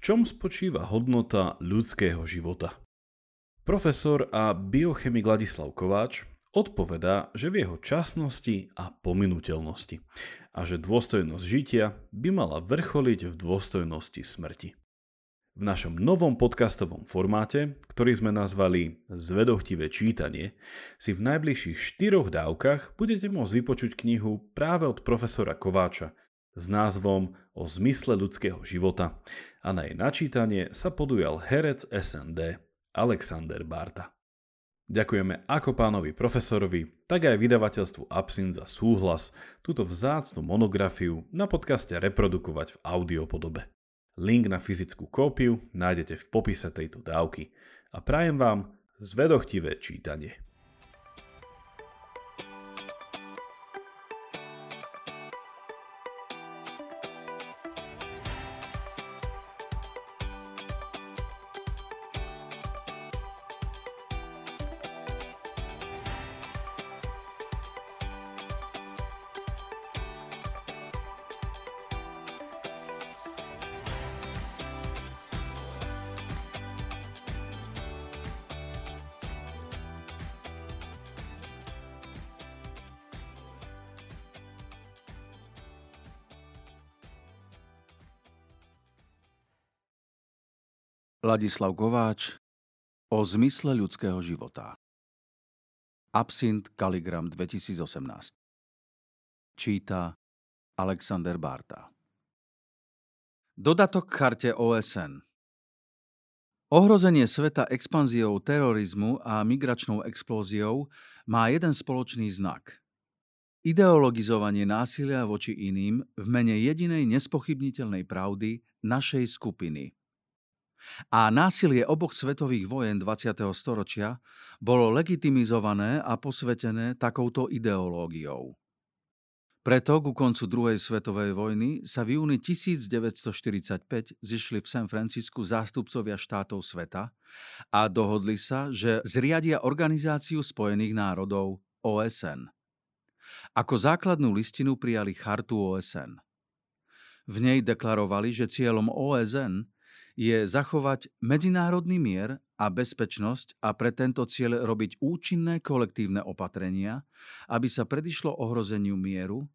čom spočíva hodnota ľudského života? Profesor a biochemik Ladislav Kováč odpovedá, že v jeho časnosti a pominuteľnosti a že dôstojnosť žitia by mala vrcholiť v dôstojnosti smrti. V našom novom podcastovom formáte, ktorý sme nazvali Zvedochtivé čítanie, si v najbližších štyroch dávkach budete môcť vypočuť knihu práve od profesora Kováča s názvom O zmysle ľudského života a na jej načítanie sa podujal herec SND Alexander Barta. Ďakujeme ako pánovi profesorovi, tak aj vydavateľstvu Absint za súhlas túto vzácnu monografiu na podcaste reprodukovať v audiopodobe. Link na fyzickú kópiu nájdete v popise tejto dávky a prajem vám zvedochtivé čítanie. Ladislav Kováč o zmysle ľudského života. Absint Kaligram 2018 Číta Alexander Barta Dodatok k charte OSN Ohrozenie sveta expanziou terorizmu a migračnou explóziou má jeden spoločný znak. Ideologizovanie násilia voči iným v mene jedinej nespochybniteľnej pravdy našej skupiny – a násilie oboch svetových vojen 20. storočia bolo legitimizované a posvetené takouto ideológiou. Preto ku koncu druhej svetovej vojny sa v júni 1945 zišli v San Francisku zástupcovia štátov sveta a dohodli sa, že zriadia Organizáciu spojených národov OSN. Ako základnú listinu prijali chartu OSN. V nej deklarovali, že cieľom OSN je zachovať medzinárodný mier a bezpečnosť a pre tento cieľ robiť účinné kolektívne opatrenia, aby sa predišlo ohrozeniu mieru,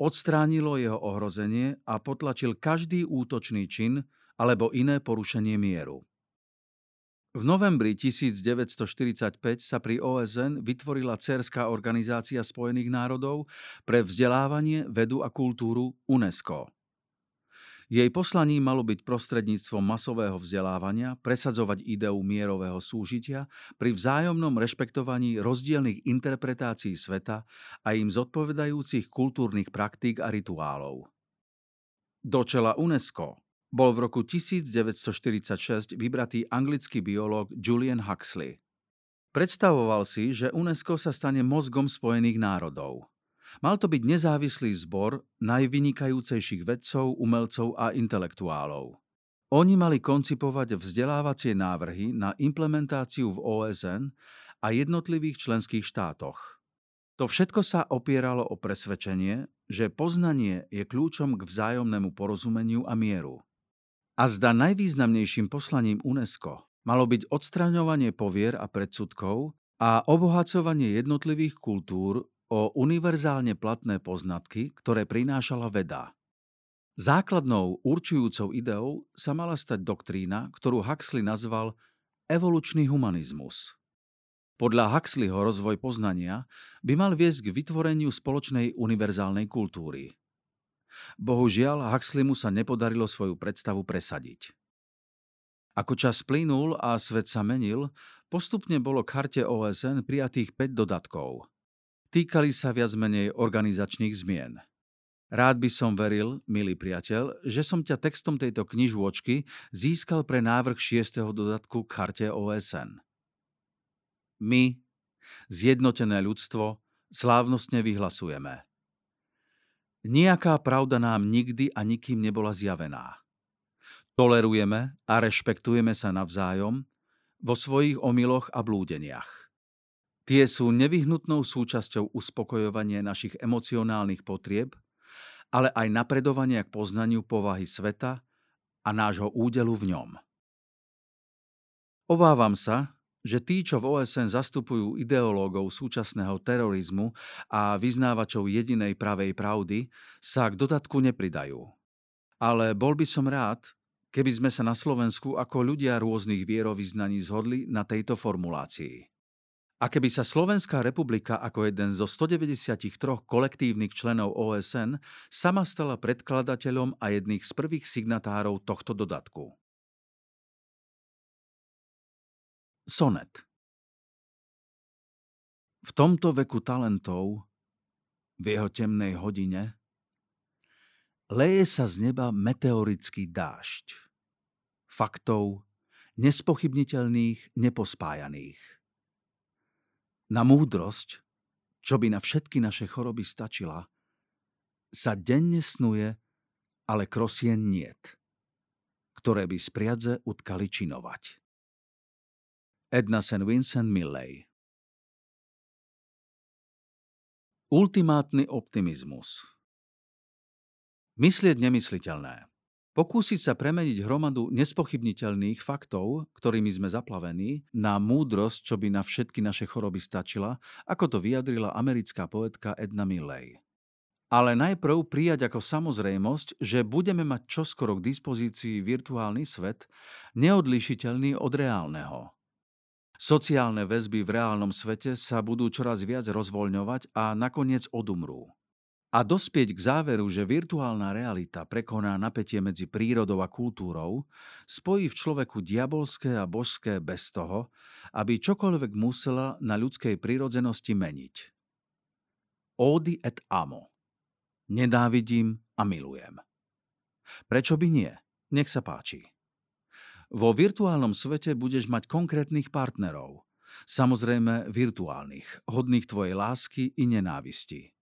odstránilo jeho ohrozenie a potlačil každý útočný čin alebo iné porušenie mieru. V novembri 1945 sa pri OSN vytvorila Cerská organizácia Spojených národov pre vzdelávanie, vedu a kultúru UNESCO. Jej poslaním malo byť prostredníctvom masového vzdelávania presadzovať ideu mierového súžitia pri vzájomnom rešpektovaní rozdielnych interpretácií sveta a im zodpovedajúcich kultúrnych praktík a rituálov. Do čela UNESCO bol v roku 1946 vybratý anglický biológ Julian Huxley. Predstavoval si, že UNESCO sa stane mozgom Spojených národov. Mal to byť nezávislý zbor najvynikajúcejších vedcov, umelcov a intelektuálov. Oni mali koncipovať vzdelávacie návrhy na implementáciu v OSN a jednotlivých členských štátoch. To všetko sa opieralo o presvedčenie, že poznanie je kľúčom k vzájomnému porozumeniu a mieru. A zda najvýznamnejším poslaním UNESCO malo byť odstraňovanie povier a predsudkov a obohacovanie jednotlivých kultúr o univerzálne platné poznatky, ktoré prinášala veda. Základnou určujúcou ideou sa mala stať doktrína, ktorú Huxley nazval evolučný humanizmus. Podľa Huxleyho rozvoj poznania by mal viesť k vytvoreniu spoločnej univerzálnej kultúry. Bohužiaľ, Huxleymu sa nepodarilo svoju predstavu presadiť. Ako čas plynul a svet sa menil, postupne bolo k charte OSN prijatých 5 dodatkov – Týkali sa viac menej organizačných zmien. Rád by som veril, milý priateľ, že som ťa textom tejto knižôčky získal pre návrh šiestého dodatku k charte OSN. My, zjednotené ľudstvo, slávnostne vyhlasujeme. Nijaká pravda nám nikdy a nikým nebola zjavená. Tolerujeme a rešpektujeme sa navzájom vo svojich omyloch a blúdeniach. Tie sú nevyhnutnou súčasťou uspokojovania našich emocionálnych potrieb, ale aj napredovania k poznaniu povahy sveta a nášho údelu v ňom. Obávam sa, že tí, čo v OSN zastupujú ideológov súčasného terorizmu a vyznávačov jedinej pravej pravdy, sa k dodatku nepridajú. Ale bol by som rád, keby sme sa na Slovensku ako ľudia rôznych vierovýznaní zhodli na tejto formulácii. A keby sa Slovenská republika ako jeden zo 193 kolektívnych členov OSN sama stala predkladateľom a jedných z prvých signatárov tohto dodatku. Sonet V tomto veku talentov, v jeho temnej hodine, leje sa z neba meteorický dážď. Faktov, nespochybniteľných, nepospájaných na múdrosť, čo by na všetky naše choroby stačila, sa denne snuje, ale krosien niet, ktoré by z priadze utkali činovať. Edna St. Vincent Milley Ultimátny optimizmus Myslieť nemysliteľné. Pokúsiť sa premeniť hromadu nespochybniteľných faktov, ktorými sme zaplavení, na múdrosť, čo by na všetky naše choroby stačila, ako to vyjadrila americká poetka Edna Milley. Ale najprv prijať ako samozrejmosť, že budeme mať čoskoro k dispozícii virtuálny svet, neodlišiteľný od reálneho. Sociálne väzby v reálnom svete sa budú čoraz viac rozvoľňovať a nakoniec odumrú. A dospieť k záveru, že virtuálna realita prekoná napätie medzi prírodou a kultúrou, spojí v človeku diabolské a božské bez toho, aby čokoľvek musela na ľudskej prírodzenosti meniť. Odi et amo. Nedávidím a milujem. Prečo by nie? Nech sa páči. Vo virtuálnom svete budeš mať konkrétnych partnerov. Samozrejme virtuálnych, hodných tvojej lásky i nenávisti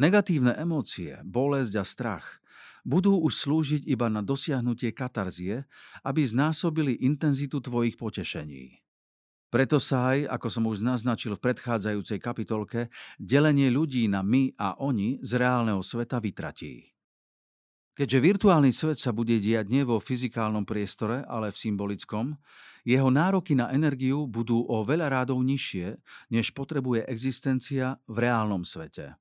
Negatívne emócie, bolesť a strach budú už slúžiť iba na dosiahnutie katarzie, aby znásobili intenzitu tvojich potešení. Preto sa aj, ako som už naznačil v predchádzajúcej kapitolke, delenie ľudí na my a oni z reálneho sveta vytratí. Keďže virtuálny svet sa bude diať nie vo fyzikálnom priestore, ale v symbolickom, jeho nároky na energiu budú o veľa rádov nižšie, než potrebuje existencia v reálnom svete.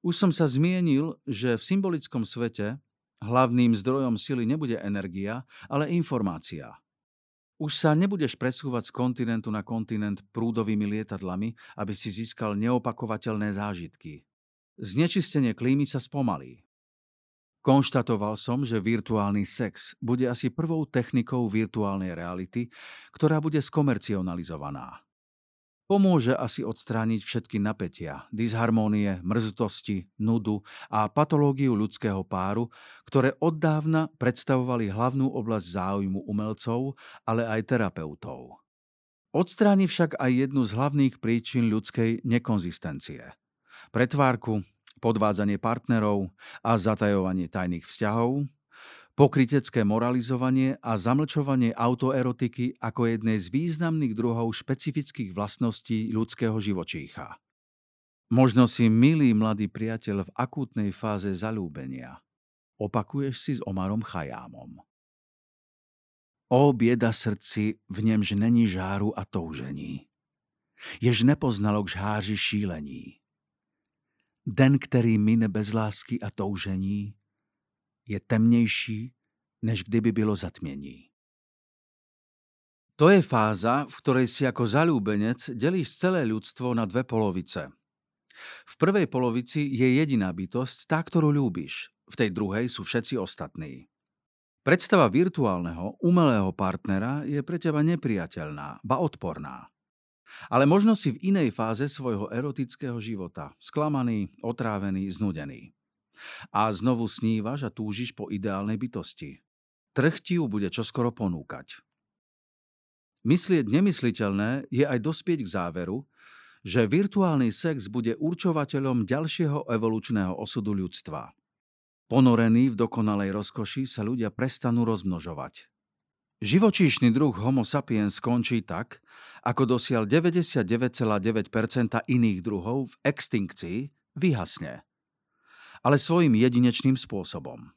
Už som sa zmienil, že v symbolickom svete hlavným zdrojom sily nebude energia, ale informácia. Už sa nebudeš presúvať z kontinentu na kontinent prúdovými lietadlami, aby si získal neopakovateľné zážitky. Znečistenie klímy sa spomalí. Konštatoval som, že virtuálny sex bude asi prvou technikou virtuálnej reality, ktorá bude skomercionalizovaná. Pomôže asi odstrániť všetky napätia, disharmónie, mrzutosti, nudu a patológiu ľudského páru, ktoré od dávna predstavovali hlavnú oblasť záujmu umelcov, ale aj terapeutov. Odstráni však aj jednu z hlavných príčin ľudskej nekonzistencie. Pretvárku, podvádzanie partnerov a zatajovanie tajných vzťahov, Pokrytecké moralizovanie a zamlčovanie autoerotiky ako jednej z významných druhov špecifických vlastností ľudského živočícha. Možno si milý mladý priateľ v akútnej fáze zalúbenia. Opakuješ si s Omarom Chajámom. O bieda srdci, v nemž není žáru a toužení. Jež nepoznalo k žháři šílení. Den, který mine bez lásky a toužení, je temnejší, než kdyby bylo zatmení. To je fáza, v ktorej si ako zalúbenec delíš celé ľudstvo na dve polovice. V prvej polovici je jediná bytosť, tá, ktorú ľúbiš. V tej druhej sú všetci ostatní. Predstava virtuálneho, umelého partnera je pre teba nepriateľná, ba odporná. Ale možno si v inej fáze svojho erotického života, sklamaný, otrávený, znudený a znovu snívaš a túžiš po ideálnej bytosti. Trh ti ju bude čoskoro ponúkať. Myslieť nemysliteľné je aj dospieť k záveru, že virtuálny sex bude určovateľom ďalšieho evolučného osudu ľudstva. Ponorení v dokonalej rozkoši sa ľudia prestanú rozmnožovať. Živočíšny druh Homo sapiens skončí tak, ako dosiaľ 99,9% iných druhov v extinkcii vyhasne ale svojim jedinečným spôsobom.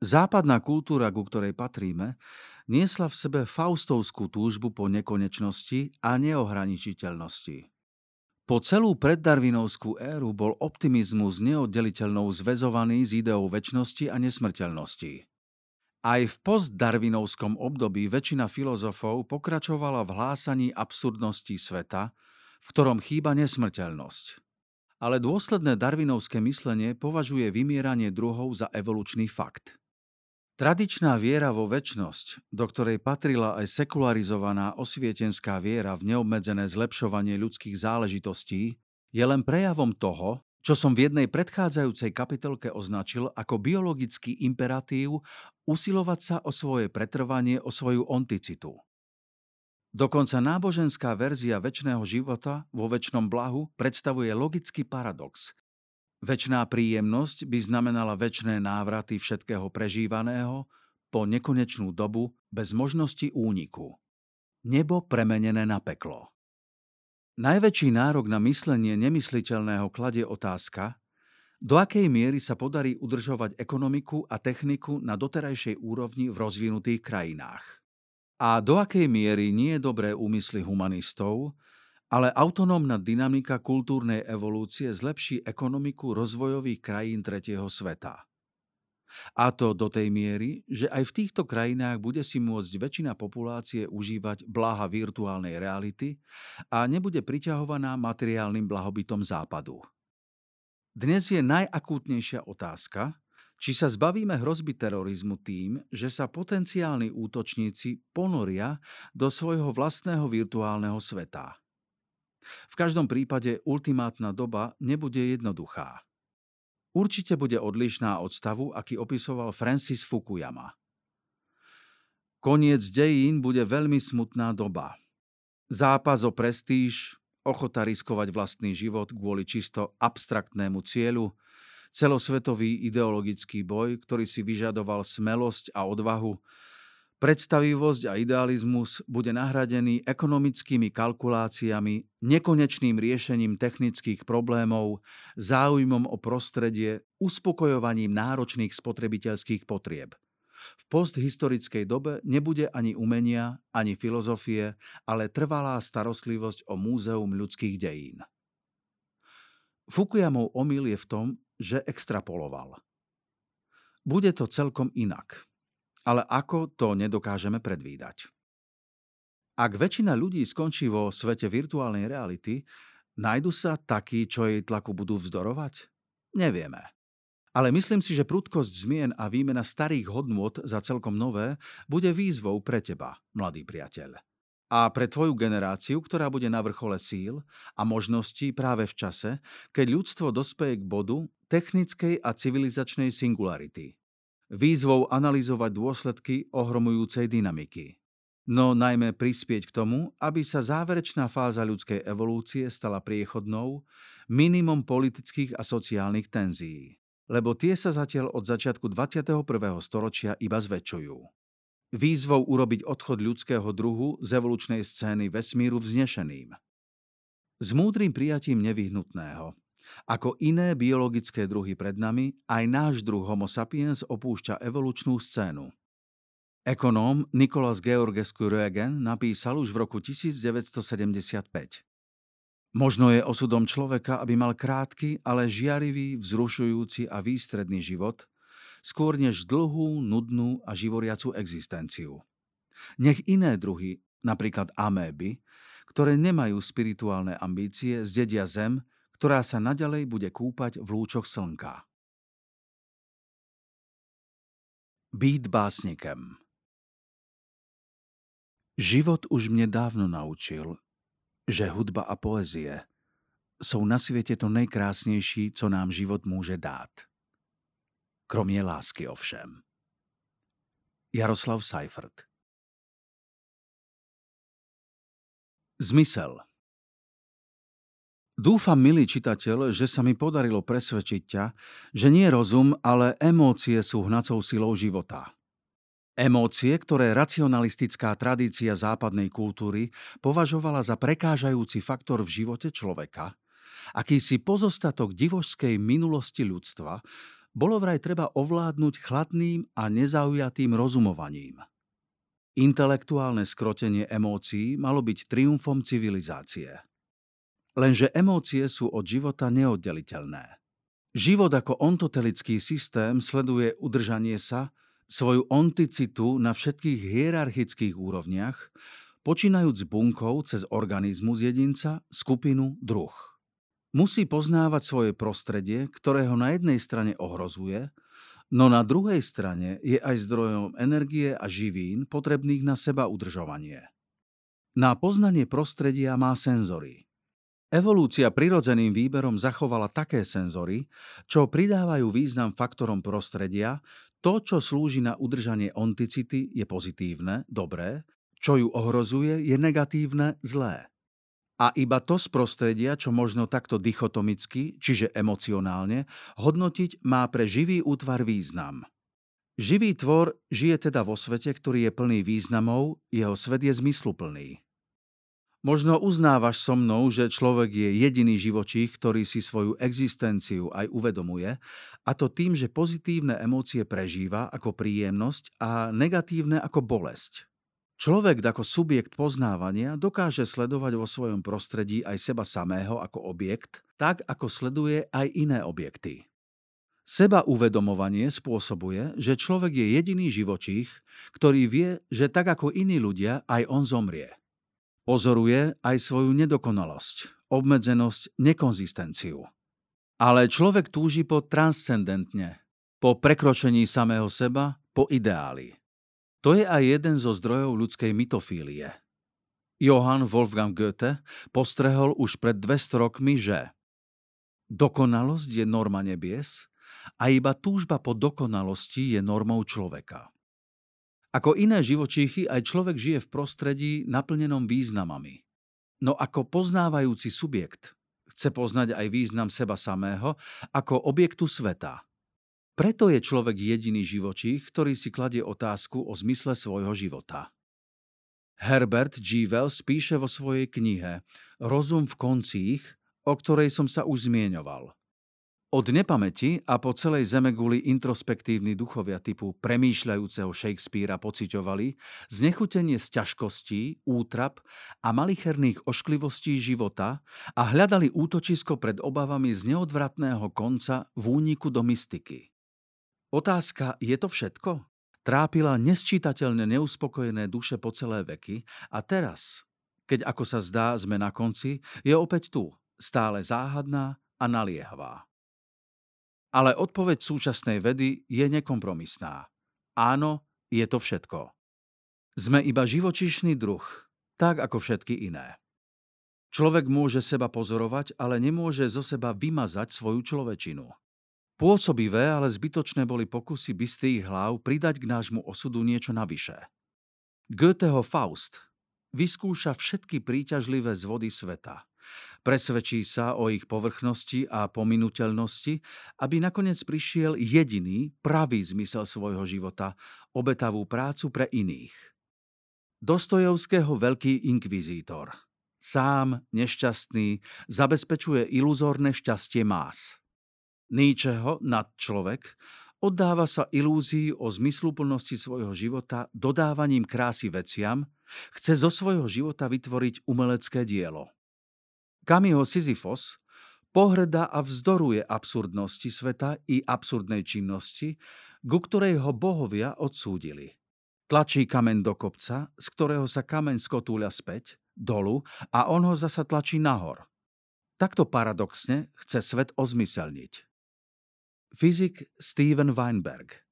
Západná kultúra, ku ktorej patríme, niesla v sebe faustovskú túžbu po nekonečnosti a neohraničiteľnosti. Po celú preddarvinovskú éru bol optimizmus neoddeliteľnou zväzovaný s ideou väčšnosti a nesmrteľnosti. Aj v postdarvinovskom období väčšina filozofov pokračovala v hlásaní absurdnosti sveta, v ktorom chýba nesmrteľnosť. Ale dôsledné darvinovské myslenie považuje vymieranie druhov za evolučný fakt. Tradičná viera vo väčnosť, do ktorej patrila aj sekularizovaná osvietenská viera v neobmedzené zlepšovanie ľudských záležitostí, je len prejavom toho, čo som v jednej predchádzajúcej kapitolke označil ako biologický imperatív usilovať sa o svoje pretrvanie, o svoju onticitu. Dokonca náboženská verzia väčšného života vo väčšnom blahu predstavuje logický paradox, Večná príjemnosť by znamenala väčšné návraty všetkého prežívaného po nekonečnú dobu bez možnosti úniku. Nebo premenené na peklo. Najväčší nárok na myslenie nemysliteľného kladie otázka, do akej miery sa podarí udržovať ekonomiku a techniku na doterajšej úrovni v rozvinutých krajinách. A do akej miery nie dobré úmysly humanistov ale autonómna dynamika kultúrnej evolúcie zlepší ekonomiku rozvojových krajín tretieho sveta. A to do tej miery, že aj v týchto krajinách bude si môcť väčšina populácie užívať blaha virtuálnej reality a nebude priťahovaná materiálnym blahobytom západu. Dnes je najakútnejšia otázka, či sa zbavíme hrozby terorizmu tým, že sa potenciálni útočníci ponoria do svojho vlastného virtuálneho sveta. V každom prípade ultimátna doba nebude jednoduchá. Určite bude odlišná od stavu, aký opisoval Francis Fukuyama. Koniec dejín bude veľmi smutná doba. Zápas o prestíž, ochota riskovať vlastný život kvôli čisto abstraktnému cieľu, celosvetový ideologický boj, ktorý si vyžadoval smelosť a odvahu, Predstavivosť a idealizmus bude nahradený ekonomickými kalkuláciami, nekonečným riešením technických problémov, záujmom o prostredie, uspokojovaním náročných spotrebiteľských potrieb. V posthistorickej dobe nebude ani umenia, ani filozofie, ale trvalá starostlivosť o múzeum ľudských dejín. Fukuyamov omyl je v tom, že extrapoloval. Bude to celkom inak – ale ako to nedokážeme predvídať. Ak väčšina ľudí skončí vo svete virtuálnej reality, nájdu sa takí, čo jej tlaku budú vzdorovať? Nevieme. Ale myslím si, že prudkosť zmien a výmena starých hodnôt za celkom nové bude výzvou pre teba, mladý priateľ. A pre tvoju generáciu, ktorá bude na vrchole síl a možností práve v čase, keď ľudstvo dospeje k bodu technickej a civilizačnej singularity výzvou analyzovať dôsledky ohromujúcej dynamiky. No najmä prispieť k tomu, aby sa záverečná fáza ľudskej evolúcie stala priechodnou, minimum politických a sociálnych tenzií. Lebo tie sa zatiaľ od začiatku 21. storočia iba zväčšujú. Výzvou urobiť odchod ľudského druhu z evolučnej scény vesmíru vznešeným. S múdrym prijatím nevyhnutného, ako iné biologické druhy pred nami, aj náš druh Homo sapiens opúšťa evolučnú scénu. Ekonóm Nicolas Georgescu Rögen napísal už v roku 1975. Možno je osudom človeka, aby mal krátky, ale žiarivý, vzrušujúci a výstredný život, skôr než dlhú, nudnú a živoriacu existenciu. Nech iné druhy, napríklad améby, ktoré nemajú spirituálne ambície, zdedia zem ktorá sa naďalej bude kúpať v lúčoch slnka. Být básnikem Život už mne dávno naučil, že hudba a poezie sú na svete to najkrásnejší, co nám život môže dát. Kromě lásky ovšem. Jaroslav Seifert Zmysel Dúfam, milý čitateľ, že sa mi podarilo presvedčiť ťa, že nie rozum, ale emócie sú hnacou silou života. Emócie, ktoré racionalistická tradícia západnej kultúry považovala za prekážajúci faktor v živote človeka, akýsi pozostatok divožskej minulosti ľudstva, bolo vraj treba ovládnuť chladným a nezaujatým rozumovaním. Intelektuálne skrotenie emócií malo byť triumfom civilizácie. Lenže emócie sú od života neoddeliteľné. Život ako ontotelický systém sleduje udržanie sa, svoju onticitu na všetkých hierarchických úrovniach, počínajúc bunkou cez organizmus jedinca, skupinu, druh. Musí poznávať svoje prostredie, ktoré ho na jednej strane ohrozuje, no na druhej strane je aj zdrojom energie a živín potrebných na seba udržovanie. Na poznanie prostredia má senzory. Evolúcia prirodzeným výberom zachovala také senzory, čo pridávajú význam faktorom prostredia, to, čo slúži na udržanie onticity, je pozitívne, dobré, čo ju ohrozuje, je negatívne, zlé. A iba to z prostredia, čo možno takto dichotomicky, čiže emocionálne, hodnotiť má pre živý útvar význam. Živý tvor žije teda vo svete, ktorý je plný významov, jeho svet je zmysluplný. Možno uznávaš so mnou, že človek je jediný živočích, ktorý si svoju existenciu aj uvedomuje, a to tým, že pozitívne emócie prežíva ako príjemnosť a negatívne ako bolesť. Človek ako subjekt poznávania dokáže sledovať vo svojom prostredí aj seba samého ako objekt, tak ako sleduje aj iné objekty. Seba uvedomovanie spôsobuje, že človek je jediný živočích, ktorý vie, že tak ako iní ľudia, aj on zomrie. Pozoruje aj svoju nedokonalosť, obmedzenosť, nekonzistenciu. Ale človek túži po transcendentne, po prekročení samého seba, po ideáli. To je aj jeden zo zdrojov ľudskej mytofílie. Johann Wolfgang Goethe postrehol už pred 200 rokmi, že dokonalosť je norma nebies a iba túžba po dokonalosti je normou človeka. Ako iné živočíchy, aj človek žije v prostredí naplnenom významami. No ako poznávajúci subjekt chce poznať aj význam seba samého ako objektu sveta. Preto je človek jediný živočích, ktorý si kladie otázku o zmysle svojho života. Herbert G. Wells píše vo svojej knihe Rozum v koncích, o ktorej som sa už zmieňoval – od nepamäti a po celej zemeguli introspektívni duchovia typu premýšľajúceho Shakespearea pociťovali znechutenie z ťažkostí, útrap a malicherných ošklivostí života a hľadali útočisko pred obavami z neodvratného konca v úniku do mystiky. Otázka, je to všetko? Trápila nesčítateľne neuspokojené duše po celé veky a teraz, keď ako sa zdá sme na konci, je opäť tu, stále záhadná a naliehavá. Ale odpoveď súčasnej vedy je nekompromisná. Áno, je to všetko. Sme iba živočíšny druh, tak ako všetky iné. Človek môže seba pozorovať, ale nemôže zo seba vymazať svoju človečinu. Pôsobivé, ale zbytočné boli pokusy bystých hlav pridať k nášmu osudu niečo navyše. Goetheho Faust vyskúša všetky príťažlivé zvody sveta – Presvedčí sa o ich povrchnosti a pominuteľnosti, aby nakoniec prišiel jediný, pravý zmysel svojho života, obetavú prácu pre iných. Dostojevského veľký inkvizítor. Sám, nešťastný, zabezpečuje iluzórne šťastie más. Níčeho, nadčlovek, oddáva sa ilúzii o zmysluplnosti svojho života dodávaním krásy veciam, chce zo svojho života vytvoriť umelecké dielo. Kamiho Sisyfos pohrda a vzdoruje absurdnosti sveta i absurdnej činnosti, ku ktorej ho bohovia odsúdili. Tlačí kameň do kopca, z ktorého sa kameň skotúľa späť, dolu a on ho zasa tlačí nahor. Takto paradoxne chce svet ozmyselniť. Fyzik Steven Weinberg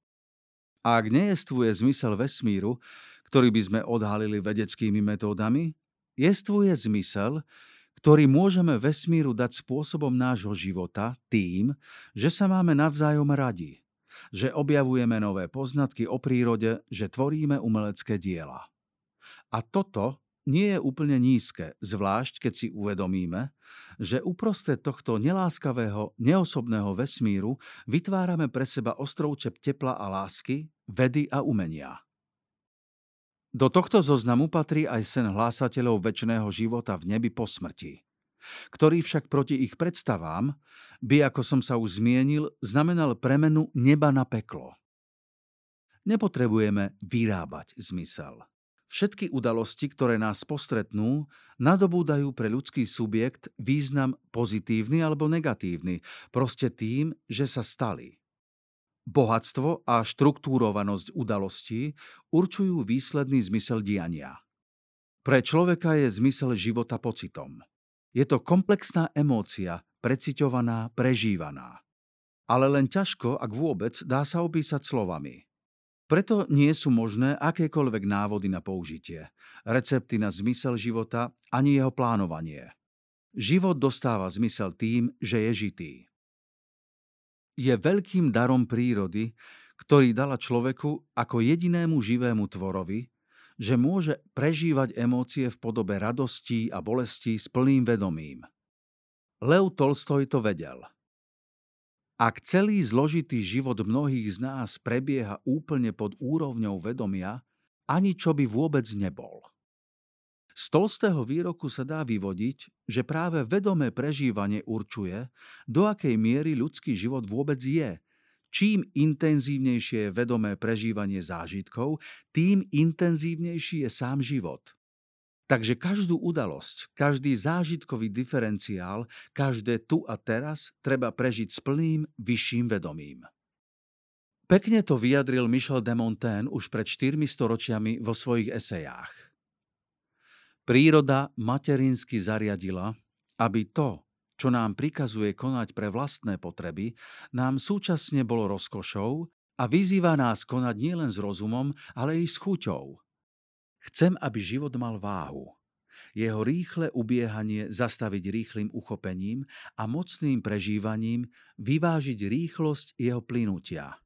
Ak nejestvuje zmysel vesmíru, ktorý by sme odhalili vedeckými metódami, jestvuje zmysel, ktorý môžeme vesmíru dať spôsobom nášho života tým, že sa máme navzájom radi, že objavujeme nové poznatky o prírode, že tvoríme umelecké diela. A toto nie je úplne nízke, zvlášť keď si uvedomíme, že uprostred tohto neláskavého, neosobného vesmíru vytvárame pre seba ostrovčep tepla a lásky, vedy a umenia. Do tohto zoznamu patrí aj sen hlásateľov väčšného života v nebi po smrti. ktorý však proti ich predstavám by, ako som sa už zmienil, znamenal premenu neba na peklo. Nepotrebujeme vyrábať zmysel. Všetky udalosti, ktoré nás postretnú, nadobúdajú pre ľudský subjekt význam pozitívny alebo negatívny, proste tým, že sa stali. Bohatstvo a štruktúrovanosť udalostí určujú výsledný zmysel diania. Pre človeka je zmysel života pocitom. Je to komplexná emócia, preciťovaná, prežívaná. Ale len ťažko, ak vôbec, dá sa opísať slovami. Preto nie sú možné akékoľvek návody na použitie, recepty na zmysel života ani jeho plánovanie. Život dostáva zmysel tým, že je žitý. Je veľkým darom prírody, ktorý dala človeku ako jedinému živému tvorovi, že môže prežívať emócie v podobe radostí a bolestí s plným vedomím. Lev Tolstoj to vedel – ak celý zložitý život mnohých z nás prebieha úplne pod úrovňou vedomia, ani čo by vôbec nebol. Z Tolstého výroku sa dá vyvodiť, že práve vedomé prežívanie určuje, do akej miery ľudský život vôbec je. Čím intenzívnejšie je vedomé prežívanie zážitkov, tým intenzívnejší je sám život – Takže každú udalosť, každý zážitkový diferenciál, každé tu a teraz treba prežiť s plným vyšším vedomím. Pekne to vyjadril Michel de Montaigne už pred 4 storočiami vo svojich esejách. Príroda materinsky zariadila, aby to, čo nám prikazuje konať pre vlastné potreby, nám súčasne bolo rozkošou a vyzýva nás konať nielen s rozumom, ale i s chuťou – Chcem, aby život mal váhu. Jeho rýchle ubiehanie zastaviť rýchlým uchopením a mocným prežívaním vyvážiť rýchlosť jeho plynutia.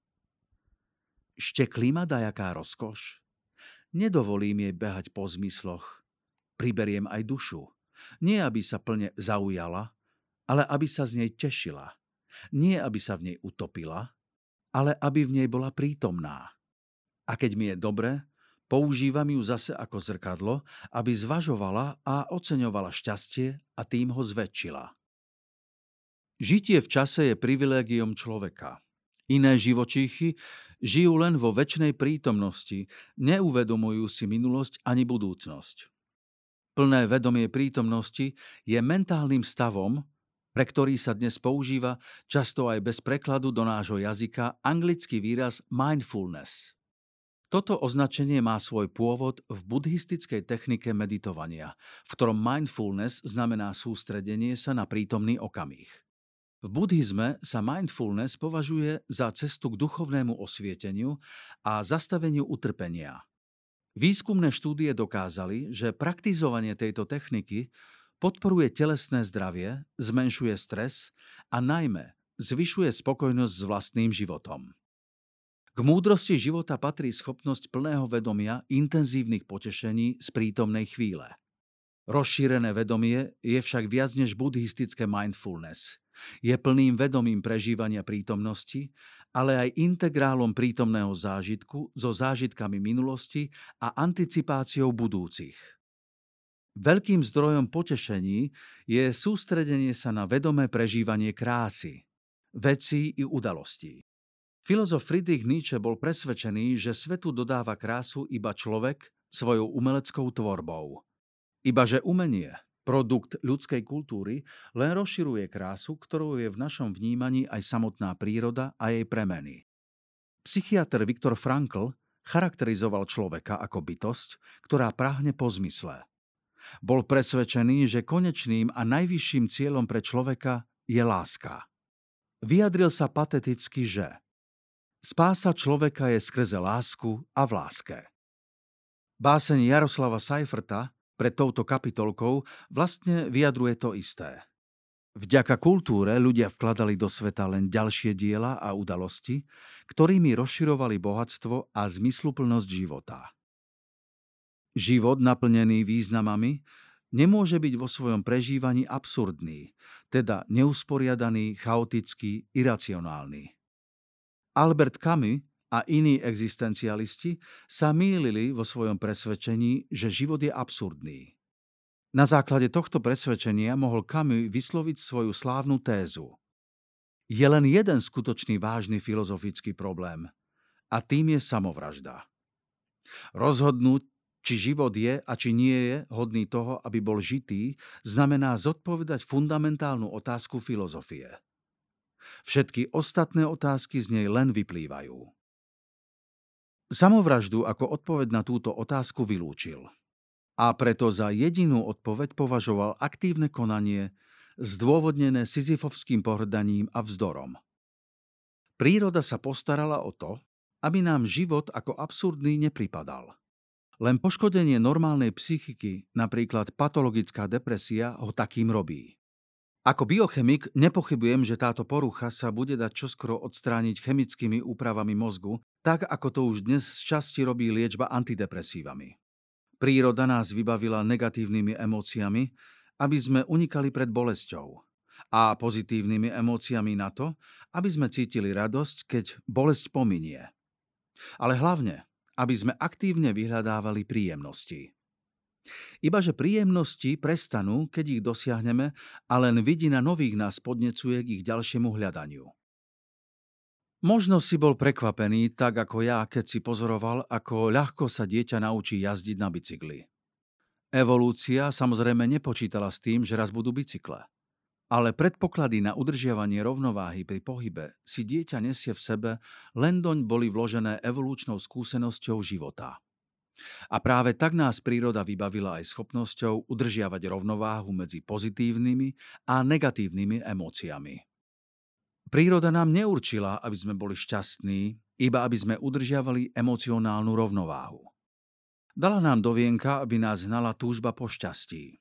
Šteklí ma dajaká rozkoš? Nedovolím jej behať po zmysloch. Priberiem aj dušu. Nie, aby sa plne zaujala, ale aby sa z nej tešila. Nie, aby sa v nej utopila, ale aby v nej bola prítomná. A keď mi je dobre, Používam ju zase ako zrkadlo, aby zvažovala a oceňovala šťastie a tým ho zväčšila. Žitie v čase je privilégiom človeka. Iné živočíchy žijú len vo väčšnej prítomnosti, neuvedomujú si minulosť ani budúcnosť. Plné vedomie prítomnosti je mentálnym stavom, pre ktorý sa dnes používa často aj bez prekladu do nášho jazyka anglický výraz mindfulness. Toto označenie má svoj pôvod v buddhistickej technike meditovania, v ktorom mindfulness znamená sústredenie sa na prítomný okamih. V buddhizme sa mindfulness považuje za cestu k duchovnému osvieteniu a zastaveniu utrpenia. Výskumné štúdie dokázali, že praktizovanie tejto techniky podporuje telesné zdravie, zmenšuje stres a najmä zvyšuje spokojnosť s vlastným životom. K múdrosti života patrí schopnosť plného vedomia intenzívnych potešení z prítomnej chvíle. Rozšírené vedomie je však viac než buddhistické mindfulness. Je plným vedomím prežívania prítomnosti, ale aj integrálom prítomného zážitku so zážitkami minulosti a anticipáciou budúcich. Veľkým zdrojom potešení je sústredenie sa na vedomé prežívanie krásy, vecí i udalostí. Filozof Friedrich Nietzsche bol presvedčený, že svetu dodáva krásu iba človek svojou umeleckou tvorbou. Iba že umenie, produkt ľudskej kultúry, len rozširuje krásu, ktorou je v našom vnímaní aj samotná príroda a jej premeny. Psychiatr Viktor Frankl charakterizoval človeka ako bytosť, ktorá prahne po zmysle. Bol presvedčený, že konečným a najvyšším cieľom pre človeka je láska. Vyjadril sa pateticky, že Spása človeka je skrze lásku a v láske. Báseň Jaroslava Seiferta pred touto kapitolkou vlastne vyjadruje to isté. Vďaka kultúre ľudia vkladali do sveta len ďalšie diela a udalosti, ktorými rozširovali bohatstvo a zmysluplnosť života. Život naplnený významami nemôže byť vo svojom prežívaní absurdný, teda neusporiadaný, chaotický, iracionálny. Albert Camus a iní existencialisti sa mýlili vo svojom presvedčení, že život je absurdný. Na základe tohto presvedčenia mohol Camus vysloviť svoju slávnu tézu. Je len jeden skutočný vážny filozofický problém a tým je samovražda. Rozhodnúť, či život je a či nie je hodný toho, aby bol žitý, znamená zodpovedať fundamentálnu otázku filozofie. Všetky ostatné otázky z nej len vyplývajú. Samovraždu ako odpoveď na túto otázku vylúčil. A preto za jedinú odpoveď považoval aktívne konanie, zdôvodnené Sisyfovským pohrdaním a vzdorom. Príroda sa postarala o to, aby nám život ako absurdný nepripadal. Len poškodenie normálnej psychiky, napríklad patologická depresia, ho takým robí. Ako biochemik nepochybujem, že táto porucha sa bude dať čoskoro odstrániť chemickými úpravami mozgu, tak ako to už dnes z časti robí liečba antidepresívami. Príroda nás vybavila negatívnymi emóciami, aby sme unikali pred bolesťou a pozitívnymi emóciami na to, aby sme cítili radosť, keď bolesť pominie. Ale hlavne, aby sme aktívne vyhľadávali príjemnosti. Ibaže príjemnosti prestanú, keď ich dosiahneme a len vidina nových nás podnecuje k ich ďalšiemu hľadaniu. Možno si bol prekvapený, tak ako ja, keď si pozoroval, ako ľahko sa dieťa naučí jazdiť na bicykli. Evolúcia samozrejme nepočítala s tým, že raz budú bicykle. Ale predpoklady na udržiavanie rovnováhy pri pohybe si dieťa nesie v sebe, len doň boli vložené evolúčnou skúsenosťou života. A práve tak nás príroda vybavila aj schopnosťou udržiavať rovnováhu medzi pozitívnymi a negatívnymi emóciami. Príroda nám neurčila, aby sme boli šťastní, iba aby sme udržiavali emocionálnu rovnováhu. Dala nám do vienka, aby nás hnala túžba po šťastí.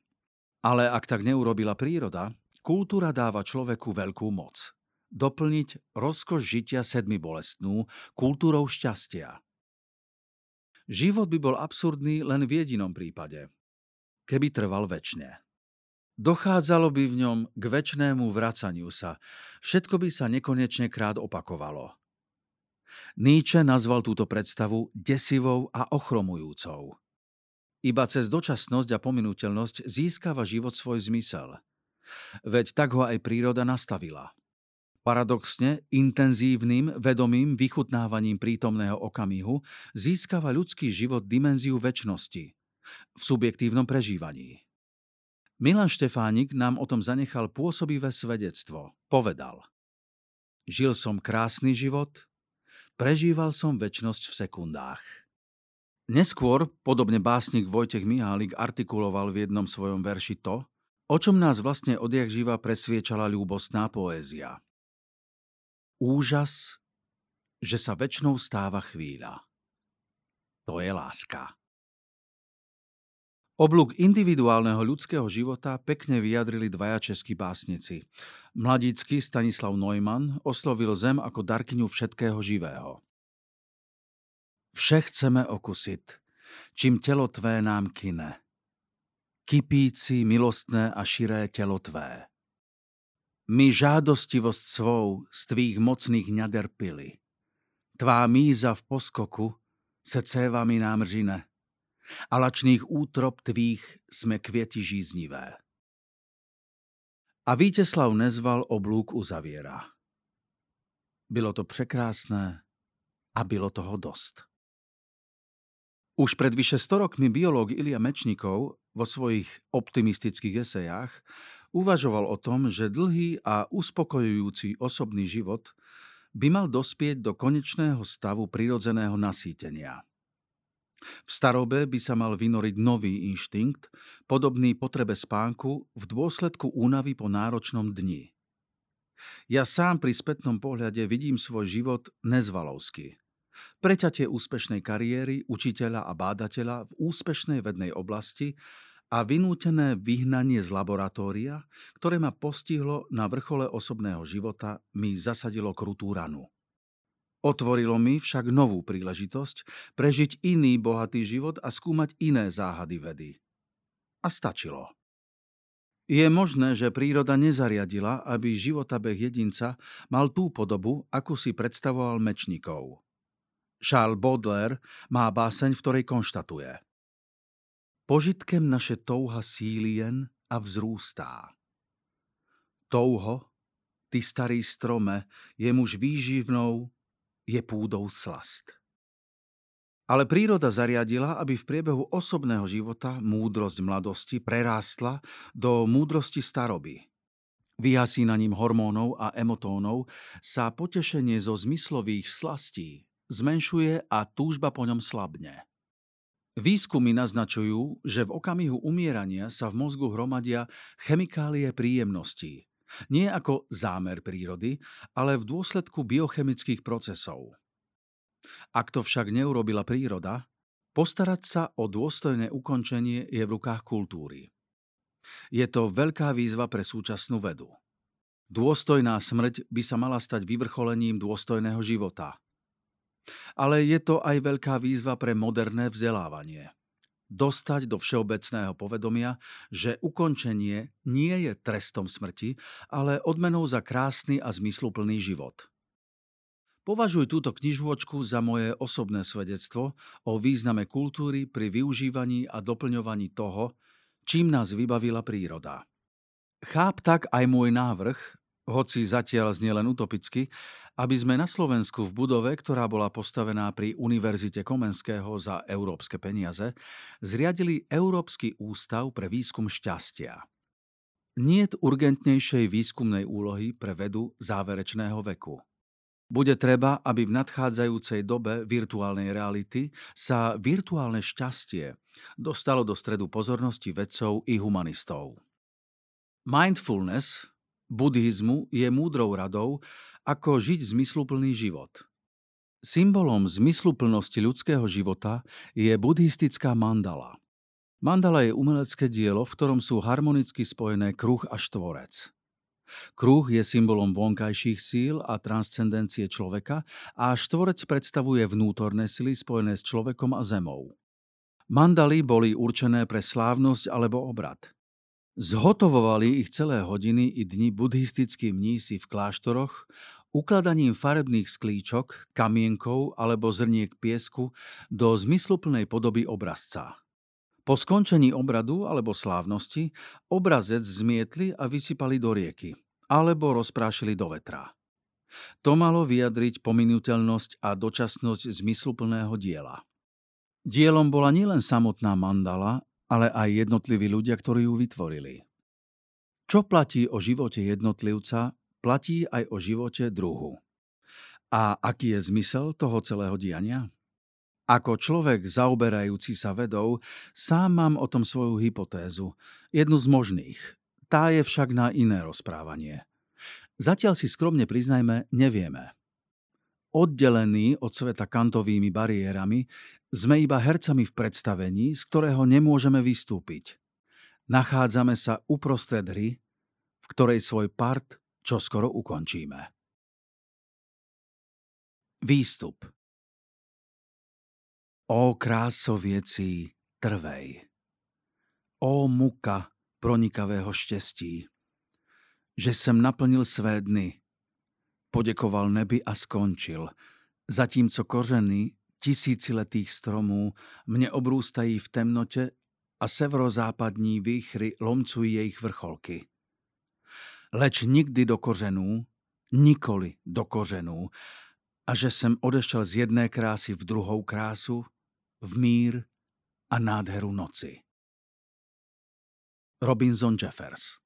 Ale ak tak neurobila príroda, kultúra dáva človeku veľkú moc. Doplniť rozkoš žitia sedmi bolestnú kultúrou šťastia – Život by bol absurdný len v jedinom prípade. Keby trval väčšine. Dochádzalo by v ňom k väčšnému vracaniu sa. Všetko by sa nekonečne krát opakovalo. Nietzsche nazval túto predstavu desivou a ochromujúcou. Iba cez dočasnosť a pominuteľnosť získava život svoj zmysel. Veď tak ho aj príroda nastavila. Paradoxne, intenzívnym, vedomým vychutnávaním prítomného okamihu získava ľudský život dimenziu väčšnosti v subjektívnom prežívaní. Milan Štefánik nám o tom zanechal pôsobivé svedectvo. Povedal. Žil som krásny život, prežíval som väčšnosť v sekundách. Neskôr, podobne básnik Vojtech Mihálik artikuloval v jednom svojom verši to, o čom nás vlastne odjak živa presviečala ľúbostná poézia. Úžas, že sa väčšnou stáva chvíľa. To je láska. Oblúk individuálneho ľudského života pekne vyjadrili dvaja českí básnici. Mladícky Stanislav Neumann oslovil zem ako darkyňu všetkého živého. Vše chceme okusiť, čím telo tvé nám kine. Kypíci, milostné a širé telo tvé. My žádostivosť svou z tvých mocných ňader pili. Tvá míza v poskoku se cévami nám žine. A lačných útrop tvých sme kvieti žíznivé. A Víteslav Nezval oblúk uzaviera. Bylo to překrásné a bylo toho dost. Už pred vyše 100 rokmi biológ Ilia Mečnikov vo svojich optimistických esejách Uvažoval o tom, že dlhý a uspokojujúci osobný život by mal dospieť do konečného stavu prirodzeného nasýtenia. V starobe by sa mal vynoriť nový inštinkt, podobný potrebe spánku v dôsledku únavy po náročnom dni. Ja sám pri spätnom pohľade vidím svoj život nezvalovsky. Preťatie úspešnej kariéry učiteľa a bádateľa v úspešnej vednej oblasti a vynútené vyhnanie z laboratória, ktoré ma postihlo na vrchole osobného života, mi zasadilo krutú ranu. Otvorilo mi však novú príležitosť prežiť iný bohatý život a skúmať iné záhady vedy. A stačilo. Je možné, že príroda nezariadila, aby životabeh jedinca mal tú podobu, akú si predstavoval mečníkov. Charles Baudelaire má báseň, v ktorej konštatuje – Požitkem naše touha sílien a vzrústá. Touho, ty starý strome, je muž výživnou, je púdou slast. Ale príroda zariadila, aby v priebehu osobného života múdrosť mladosti prerástla do múdrosti staroby. Vyhasínaním hormónov a emotónov sa potešenie zo zmyslových slastí zmenšuje a túžba po ňom slabne. Výskumy naznačujú, že v okamihu umierania sa v mozgu hromadia chemikálie príjemností, nie ako zámer prírody, ale v dôsledku biochemických procesov. Ak to však neurobila príroda, postarať sa o dôstojné ukončenie je v rukách kultúry. Je to veľká výzva pre súčasnú vedu. Dôstojná smrť by sa mala stať vyvrcholením dôstojného života. Ale je to aj veľká výzva pre moderné vzdelávanie dostať do všeobecného povedomia, že ukončenie nie je trestom smrti, ale odmenou za krásny a zmysluplný život. Považuj túto knižôčku za moje osobné svedectvo o význame kultúry pri využívaní a doplňovaní toho, čím nás vybavila príroda. Cháp tak aj môj návrh, hoci zatiaľ znie len utopicky, aby sme na Slovensku v budove, ktorá bola postavená pri Univerzite Komenského za európske peniaze, zriadili Európsky ústav pre výskum šťastia. Niet urgentnejšej výskumnej úlohy pre vedu záverečného veku. Bude treba, aby v nadchádzajúcej dobe virtuálnej reality sa virtuálne šťastie dostalo do stredu pozornosti vedcov i humanistov. Mindfulness buddhizmu je múdrou radou, ako žiť zmysluplný život. Symbolom zmysluplnosti ľudského života je buddhistická mandala. Mandala je umelecké dielo, v ktorom sú harmonicky spojené kruh a štvorec. Kruh je symbolom vonkajších síl a transcendencie človeka a štvorec predstavuje vnútorné sily spojené s človekom a zemou. Mandaly boli určené pre slávnosť alebo obrad. Zhotovovali ich celé hodiny i dni buddhistickí mnísi v kláštoroch, ukladaním farebných sklíčok, kamienkov alebo zrniek piesku do zmysluplnej podoby obrazca. Po skončení obradu alebo slávnosti obrazec zmietli a vysypali do rieky alebo rozprášili do vetra. To malo vyjadriť pominuteľnosť a dočasnosť zmysluplného diela. Dielom bola nielen samotná mandala, ale aj jednotliví ľudia, ktorí ju vytvorili. Čo platí o živote jednotlivca, platí aj o živote druhu. A aký je zmysel toho celého diania? Ako človek zaoberajúci sa vedou, sám mám o tom svoju hypotézu, jednu z možných. Tá je však na iné rozprávanie. Zatiaľ si skromne priznajme, nevieme. Oddelení od sveta kantovými bariérami, sme iba hercami v predstavení, z ktorého nemôžeme vystúpiť. Nachádzame sa uprostred hry, v ktorej svoj part čoskoro ukončíme. Výstup Ó krásovieci trvej, ó muka pronikavého štestí, že sem naplnil své dny, podekoval nebi a skončil, zatímco kořeny tisíciletých stromů mne obrústají v temnote a severozápadní výchry lomcují jejich vrcholky. Leč nikdy do kořenů, nikoli do kořenů, a že sem odešel z jedné krásy v druhou krásu, v mír a nádheru noci. Robinson Jeffers